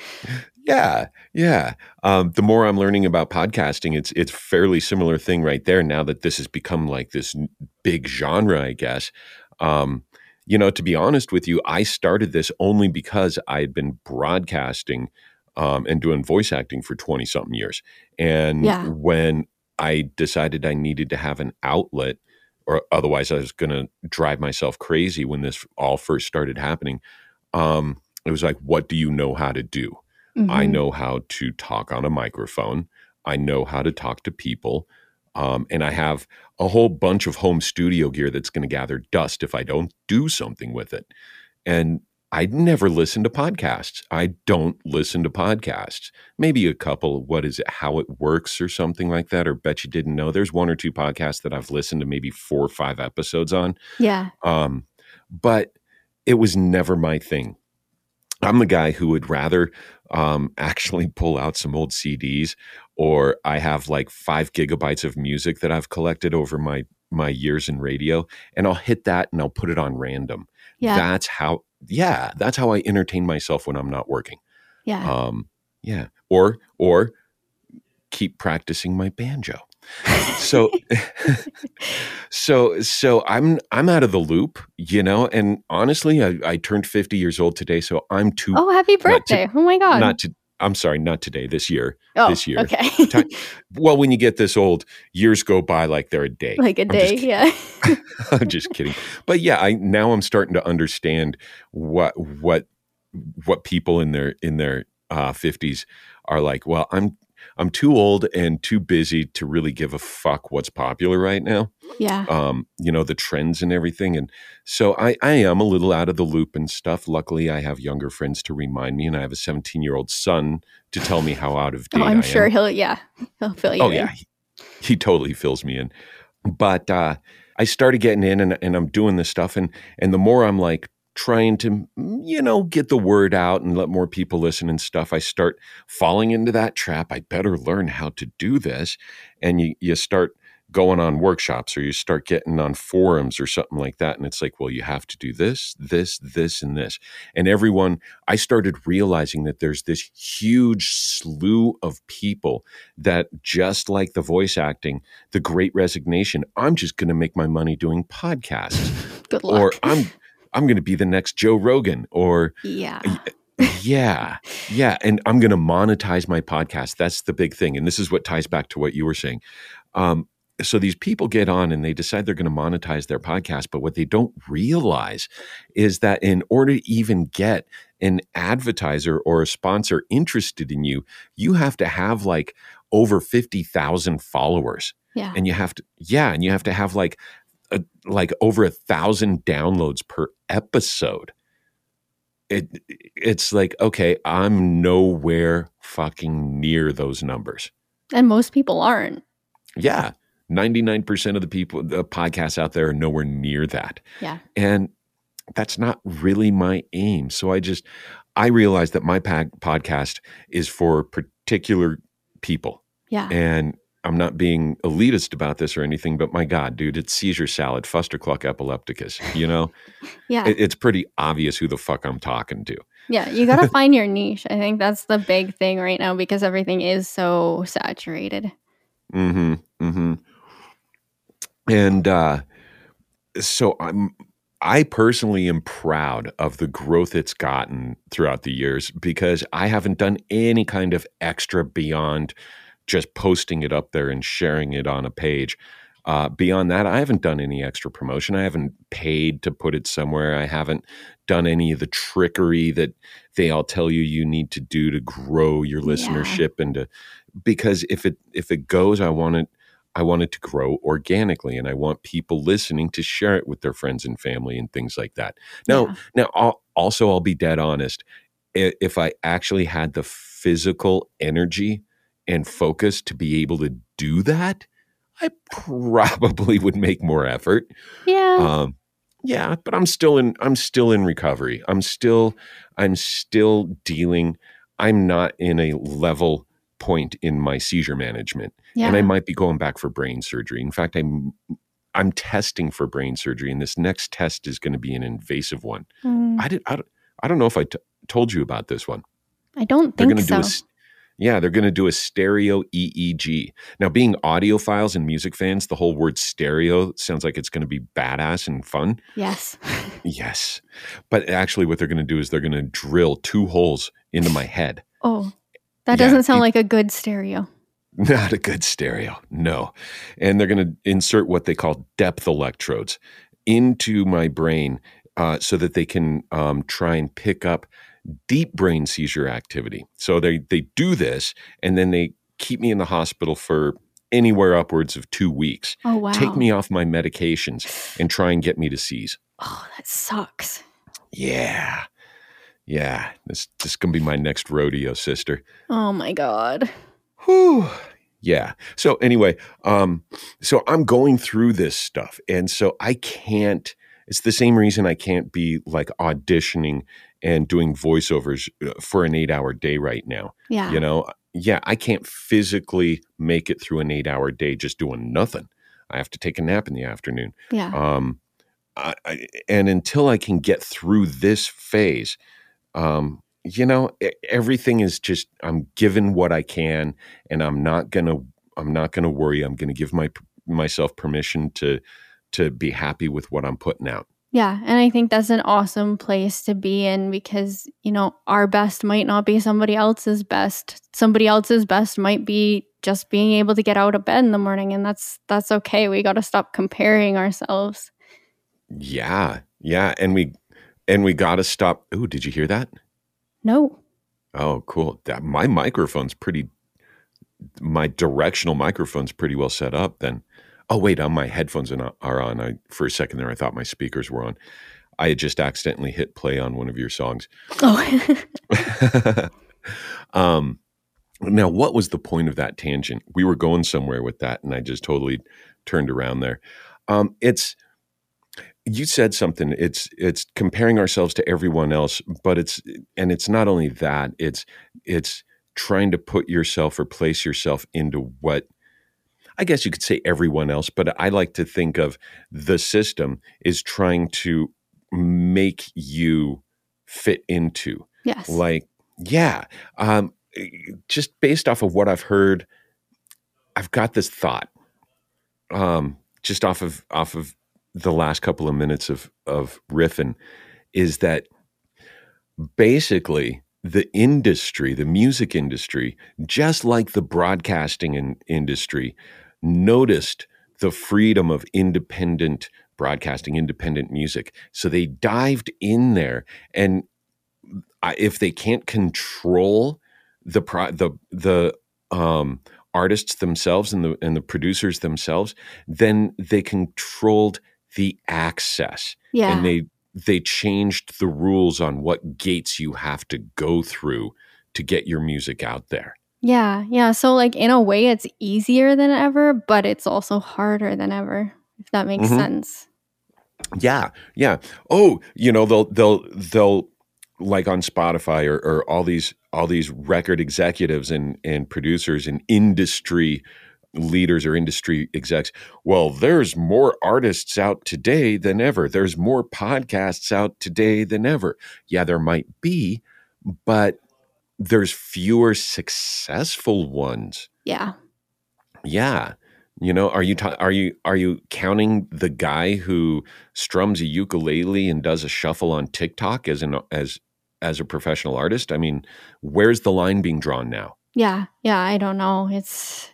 Yeah, yeah. Um, the more I'm learning about podcasting, it's it's fairly similar thing right there. Now that this has become like this big genre, I guess. Um, you know, to be honest with you, I started this only because I had been broadcasting um, and doing voice acting for twenty something years, and
Yeah.
when I decided I needed to have an outlet, or otherwise I was going to drive myself crazy when this all first started happening. Um, it was like, what do you know how to do? I
Mhm.
know how to talk on a microphone. I know how to talk to people. Um, and I have a whole bunch of home studio gear that's going to gather dust if I don't do something with it. And I never listen to podcasts. I don't listen to podcasts. Maybe a couple, what is it, how it works or something like that, or bet you didn't know. There's one or two podcasts that I've listened to maybe four or five episodes on.
Yeah.
Um, but it was never my thing. I'm the guy who would rather um, actually pull out some old CDs, or I have like five gigabytes of music that I've collected over my my years in radio, and I'll hit that and I'll put it on random.
Yeah.
That's how, yeah, that's how I entertain myself when I'm not working.
yeah.
Um, yeah, or or keep practicing my banjo. So, so so I'm I'm out of the loop, you know. And honestly, I, I turned 50 years old today, so I'm too
oh, happy
not to-
birthday. oh my god.
not to. I'm sorry, not today. This year.
oh,
this year.
Okay.
Well, when you get this old, years go by like they're a day.
like a
I'm
day. Yeah.
I'm just kidding. But yeah, I now I'm starting to understand what what what people in their in their uh, 50s are like. Well, I'm I'm too old and too busy to really give a fuck what's popular right now.
yeah.
Um, you know the trends and everything, and so I I am a little out of the loop and stuff. Luckily, I have younger friends to remind me, and I have a 17 year old son to tell me how out of date
Oh,
I
I'm
am.
sure he'll yeah. He'll fill you
Oh
in.
yeah, he, he totally fills me in. But uh, I started getting in, and, and I'm doing this stuff, and and the more I'm like trying to, mm, you know, get the word out and let more people listen and stuff, I start falling into that trap. I better learn how to do this, and you you start going on workshops or you start getting on forums or something like that and it's like well you have to do this this this and this and everyone i started realizing that there's this huge slew of people that just like the voice acting the great resignation i'm just going to make my money doing podcasts
Good luck.
or i'm i'm going to be the next joe rogan or
yeah.
yeah yeah and i'm going to monetize my podcast that's the big thing and this is what ties back to what you were saying um, so these people get on and they decide they're going to monetize their podcast but what they don't realize is that in order to even get an advertiser or a sponsor interested in you you have to have like over 50,000 followers
Yeah.
and you have to yeah and you have to have like like over a thousand downloads per episode it it's like okay i'm nowhere fucking near those numbers
And most people aren't.
yeah 99% of the people the podcasts out there are nowhere near that
Yeah.
and that's not really my aim so i just i realized that my podcast is for particular people
Yeah.
and I'm not being elitist about this or anything, but my God, dude, it's seizure salad, fustercluck epilepticus. You know,
Yeah.
it, it's pretty obvious who the fuck I'm talking to.
yeah. You got to find your niche. I think that's the big thing right now because everything is so saturated.
Mm-hmm. Mm-hmm. And uh, so I'm I personally am proud of the growth it's gotten throughout the years because I haven't done any kind of extra beyond just posting it up there and sharing it on a page. Uh, beyond that, I haven't done any extra promotion. I haven't paid to put it somewhere. I haven't done any of the trickery that they all tell you you need to do to grow your listenership and to because if it if it goes, I want it I want it to grow organically, and I want people listening to share it with their friends and family and things like that. Now,
Yeah.
now I'll, also I'll be dead honest. If I actually had the physical energy and focus to be able to do that, I probably would make more effort.
Yeah.
Um, yeah, but I'm still in. I'm still in recovery. I'm still. I'm still dealing. I'm not in a level point in my seizure management,
yeah.
and I might be going back for brain surgery. In fact, I'm. I'm testing for brain surgery, and this next test is going to be an invasive one.
Mm,
I did. I don't, I don't know if I t- told you about this one.
I don't
They're
think
going to
so.
do a. Yeah, they're going to do a stereo EEG. Now, being audiophiles and music fans, the whole word stereo sounds like it's going to be badass and fun.
yes.
Yes. But actually, what they're going to do is they're going to drill two holes into my head.
Oh, that
Yeah,
doesn't sound
you-
like a good stereo.
Not a good stereo. No. And they're going to insert what they call depth electrodes into my brain uh, so that they can um, try and pick up deep brain seizure activity. So they, they do this and then they keep me in the hospital for anywhere upwards of two weeks.
Oh wow.
Take me off my medications and try and get me to seize.
Oh, that sucks.
Yeah. Yeah. This, this is going to be my next rodeo, sister.
Oh my god.
Whew. Yeah. So anyway, um, so I'm going through this stuff, and so I can't. It's the same reason I can't be like auditioning and doing voiceovers uh, for an eight-hour day right now.
Yeah.
You know, yeah, I can't physically make it through an eight-hour day just doing nothing. I have to take a nap in the afternoon.
yeah.
Um, I, I, and until I can get through this phase, um, you know, everything is just I'm given what I can, and I'm not gonna I'm not gonna worry. I'm gonna give my myself permission to to be happy with what I'm putting out.
Yeah, and I think that's an awesome place to be in because, you know, our best might not be somebody else's best. Somebody else's best might be just being able to get out of bed in the morning and that's that's okay. We got to stop comparing ourselves.
Yeah, yeah, and we and we got to stop. Oh, did you hear that?
No.
Oh, cool. That my microphone's pretty. My directional microphone's pretty well set up. Then, oh wait, on my headphones are on. I for a second there, I thought my speakers were on. I had just accidentally hit play on one of your songs.
Oh.
um, now, what was the point of that tangent? We were going somewhere with that, and I just totally turned around there. Um, it's you said something. It's it's comparing ourselves to everyone else, but it's and it's not only that. It's it's trying to put yourself or place yourself into what I guess you could say everyone else, but I like to think of the system is trying to make you fit into
yes.
like yeah um just based off of what i've heard i've got this thought um just off of off of the last couple of minutes of of riffing is that basically the industry the music industry just like the broadcasting in, industry noticed the freedom of independent broadcasting independent music so they dived in there and if they can't control the pro, the the um, artists themselves and the and the producers themselves, then they controlled the access,
yeah.
and they they changed the rules on what gates you have to go through to get your music out there.
Yeah. Yeah. So like in a way it's easier than ever, but it's also harder than ever. If that makes
Mhm.
sense.
Yeah, yeah. Oh, you know they'll they'll they'll like on Spotify or, or all these all these record executives and and producers and industry leaders or industry execs. Well, there's more artists out today than ever. There's more podcasts out today than ever. Yeah, there might be, but there's fewer successful ones.
Yeah.
Yeah. You know, are you ta- are you are you counting the guy who strums a ukulele and does a shuffle on TikTok as an as as a professional artist? I mean, where's the line being drawn now?
Yeah, yeah, I don't know. It's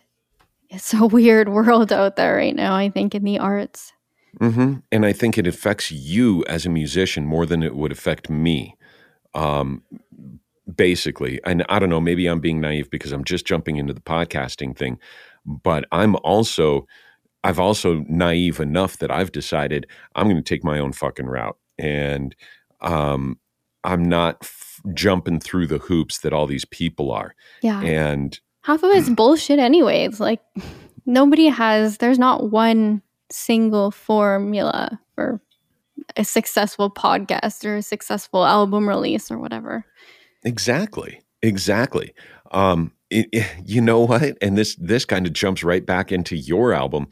it's a weird world out there right now, I think in the arts.
hmm And I think it affects you as a musician more than it would affect me. Um, basically, and I don't know, maybe I'm being naive because I'm just jumping into the podcasting thing, but I'm also I've also naive enough that I've decided I'm going to take my own fucking route, and um, I'm not f- jumping through the hoops that all these people are.
Yeah.
And
Half of it's bullshit anyway. It's like nobody has there's not one single formula for a successful podcast or a successful album release or whatever.
Exactly. Exactly. Um, it, it- you know what? And this this kind of jumps right back into your album.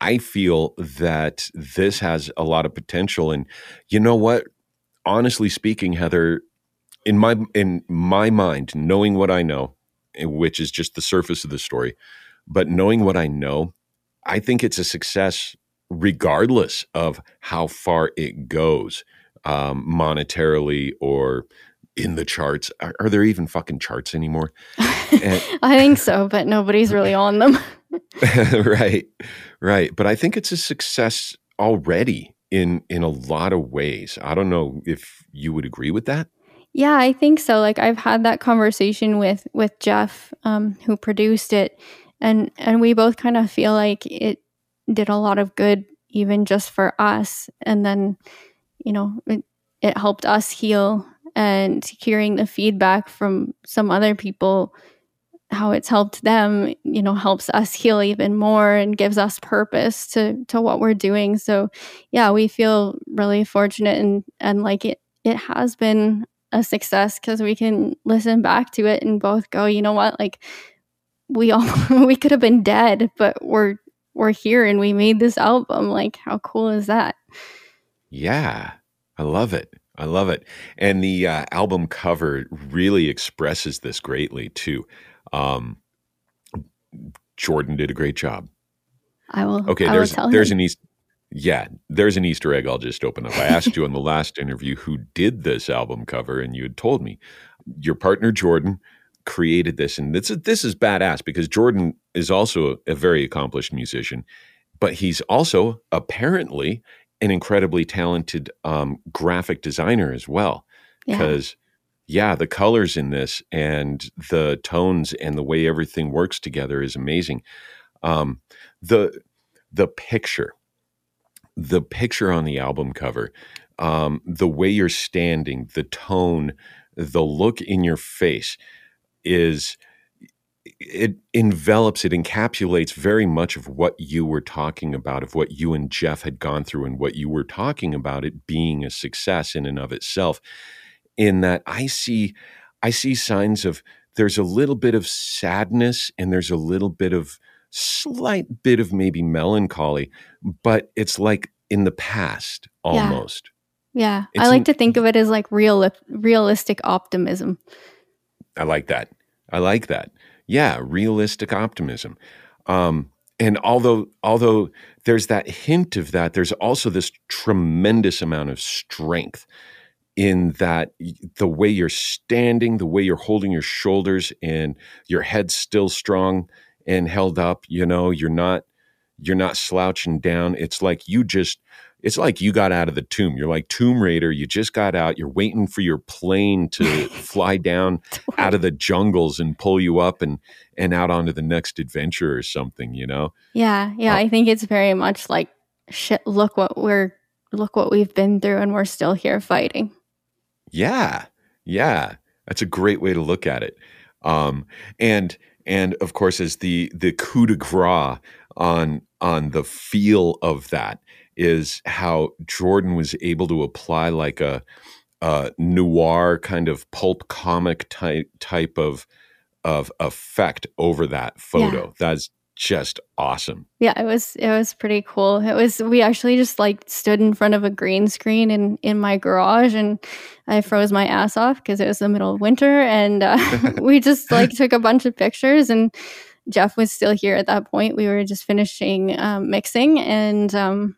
I feel that this has a lot of potential, and you know what? Honestly speaking, Heather, in my in my mind, knowing what I know, eh, which is just the surface of the story, but knowing what I know, I think it's a success regardless of how far it goes um, monetarily or in the charts. Are, are there even fucking charts anymore? And-
I think so, but nobody's really on them.
right, right. But I think it's a success already in in a lot of ways. I don't know if you would agree with that.
Yeah, I think so. Like I've had that conversation with with Jeff, um, who produced it, and and we both kind of feel like it did a lot of good, even just for us. And then, you know, it it helped us heal, and hearing the feedback from some other people, how it's helped them, you know, helps us heal even more and gives us purpose to to what we're doing. So, yeah, we feel really fortunate and and like it it has been a success because we can listen back to it and both go, you know what, like we all we could have been dead, but we're we're here and we made this album. Like, how cool is that?
Yeah, I love it. I love it. And the uh, album cover really expresses this greatly too. Um, Jordan did a great job.
I will.
Okay,
I will
there's
tell
there's
him.
an East yeah, there's an Easter egg I'll just open up. I asked you in the last interview who did this album cover, and you had told me your partner Jordan created this, and this is this is badass because Jordan is also a very accomplished musician, but he's also apparently an incredibly talented um, graphic designer as well.
Yeah.
Because yeah, the colors in this and the tones and the way everything works together is amazing. Um, the the picture the picture on the album cover, um, the way you're standing, the tone, the look in your face is it envelops, it encapsulates very much of what you were talking about, of what you and Jeff had gone through, and what you were talking about it being a success in and of itself. In that I see I see signs of there's a little bit of sadness and there's a little bit of slight bit of maybe melancholy, but it's like in the past almost.
Yeah,
It's
I like
an-
to think of it as like real realistic optimism.
I like that. I like that. Yeah, realistic optimism. Um, and although although there's that hint of that, there's also this tremendous amount of strength in that the way you're standing, the way you're holding your shoulders, and your head's still strong and held up. You know, you're not you're not slouching down. It's like you just it's like you got out of the tomb. You're like Tomb Raider. You just got out. You're waiting for your plane to fly down out of the jungles and pull you up and and out onto the next adventure or something. You know?
Yeah, yeah,
Uh,
I think it's very much like shit. Look what we're look what we've been through, and we're still here fighting.
Yeah, yeah. That's a great way to look at it. Um, and and of course, as the the coup de grace on on the feel of that is how Jordan was able to apply like a, a noir kind of pulp comic type type of of effect over that photo. That's just awesome.
Yeah, it was it was pretty cool. It was we actually just like stood in front of a green screen in in my garage and I froze my ass off because it was the middle of winter and uh, we just like took a bunch of pictures and Jeff was still here at that point. We were just finishing um, mixing, and um,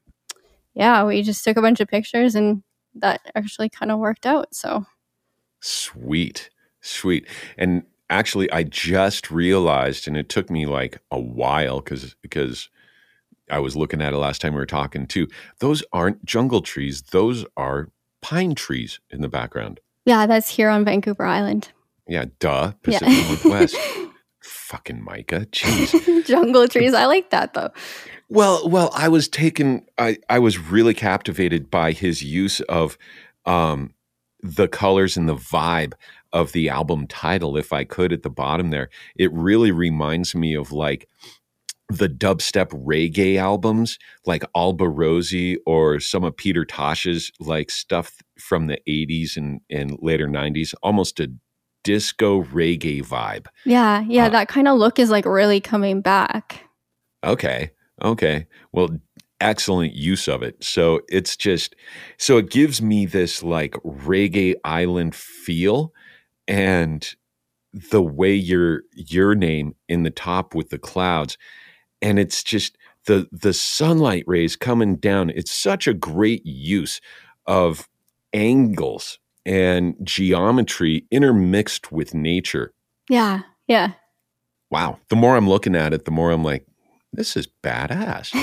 yeah, we just took a bunch of pictures, and that actually kind of worked out. So
Sweet, sweet. And actually, I just realized, and it took me like a while because because I was looking at it last time we were talking too. Those aren't jungle trees; those are pine trees in the background.
yeah, that's here on Vancouver Island.
Yeah, duh,
Yeah.
Pacific Northwest. Fucking Micah, jeez.
jungle trees. I like that though.
Well, well, I was taken. I I was really captivated by his use of um, the colors and the vibe of the album title. If I could, at the bottom there, it really reminds me of like the dubstep reggae albums, like Alborosie or some of Peter Tosh's like stuff from the '80s and and later '90s. Almost a disco reggae vibe.
Yeah, yeah,
Uh,
that kind of look is like really coming back.
Okay. Okay. Well, excellent use of it. So it's just, so it gives me this like reggae island feel and the way your your name in the top with the clouds and it's just the the sunlight rays coming down it's such a great use of angles and geometry intermixed with nature
Yeah, yeah.
wow the more i'm looking at it the more i'm like this is badass.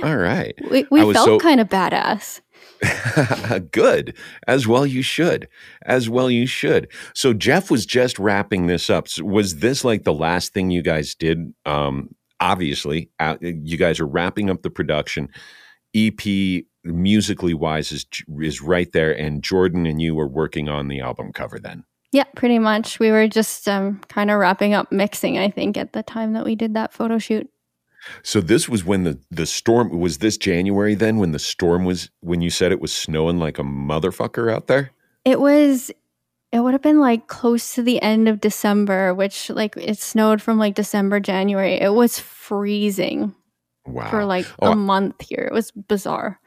All right.
We we felt
so-
kind of badass.
good. As well you should. As well you should. So jeff was just wrapping this up. So was this like the last thing you guys did? Um obviously uh, you guys are wrapping up the production. Ep musically wise is is right there and jordan and you were working on the album cover then.
Yeah, pretty much. We were just um, kind of wrapping up mixing, I think, at the time that we did that photo shoot.
So this was when the the storm was this january then when the storm was when you said it was snowing like a motherfucker out there
It was, it would have been like close to the end of December, which like it snowed from like December, January. It was freezing
wow
for like
Oh,
a month here. It was bizarre.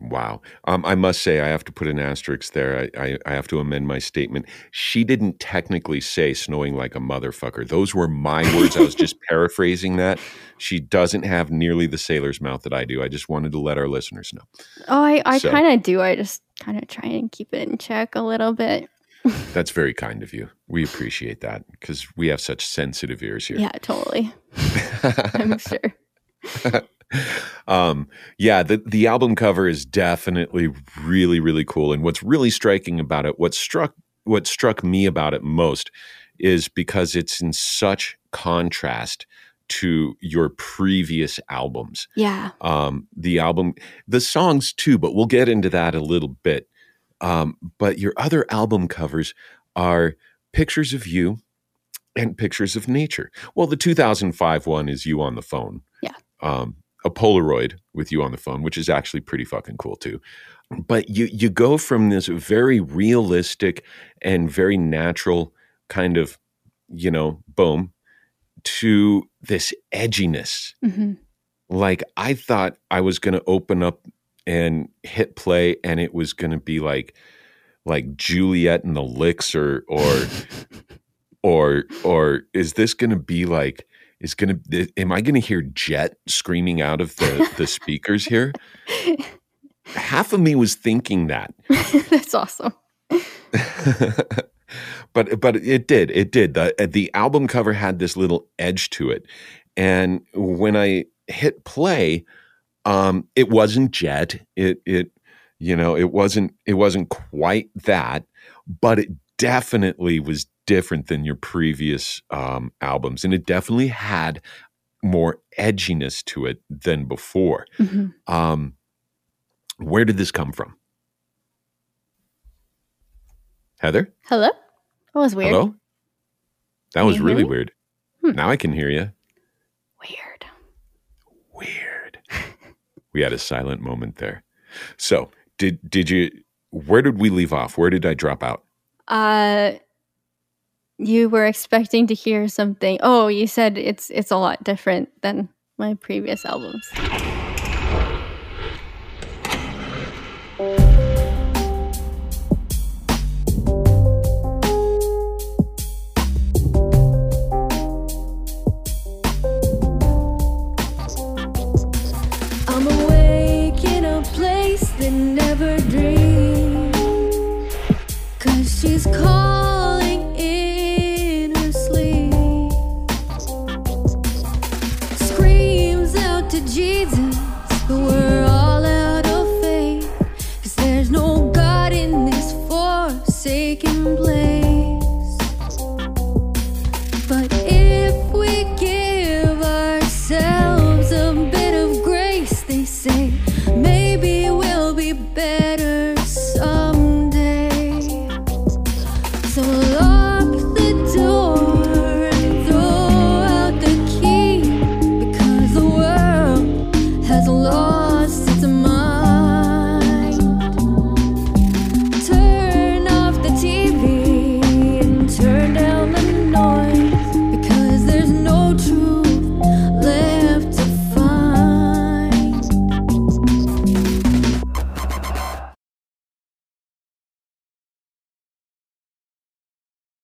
Wow. Um, I must say, I have to put an asterisk there. I, I, I have to amend my statement. She didn't technically say snowing like a motherfucker. Those were my words. I was just paraphrasing that. She doesn't have nearly the sailor's mouth that I do. I just wanted to let our listeners know.
Oh, I, I
So-
kind of do. I just kind of try and keep it in check a little bit.
That's very kind of you. We appreciate that because we have such sensitive ears here.
Yeah, totally. I'm sure.
Um, yeah, the the album cover is definitely really really cool. And what's really striking about it, what struck what struck me about it most, is because it's in such contrast to your previous albums.
Yeah.
Um, the album, the songs too, but we'll get into that a little bit. Um, but your other album covers are pictures of you and pictures of nature. Well, the 2005 one is you on the phone.
Yeah.
Um, a Polaroid with you on the phone, which is actually pretty fucking cool too. But you you go from this very realistic and very natural kind of, you know, boom, to this edginess
hmm
like I thought I was going to open up and hit play and it was going to be like like Juliette and the Licks or or or or is this going to be like is going to am I going to hear Jet screaming out of the the speakers here? Half of me was thinking that.
That's awesome.
but but it did it did the the album cover had this little edge to it and when i hit play um it wasn't jet it it you know it wasn't it wasn't quite that but it definitely was different than your previous um albums and it definitely had more edginess to it than before
hmm
um where did this come from heather
Hello? That was weird.
Hello? That
Can
was really weird.
Hmm.
Now I can hear you.
Weird.
Weird. we had a silent moment there. So, did did you where did we leave off? Where did I drop out?
Uh you were expecting to hear something. Oh, you said it's it's a lot different than my previous albums.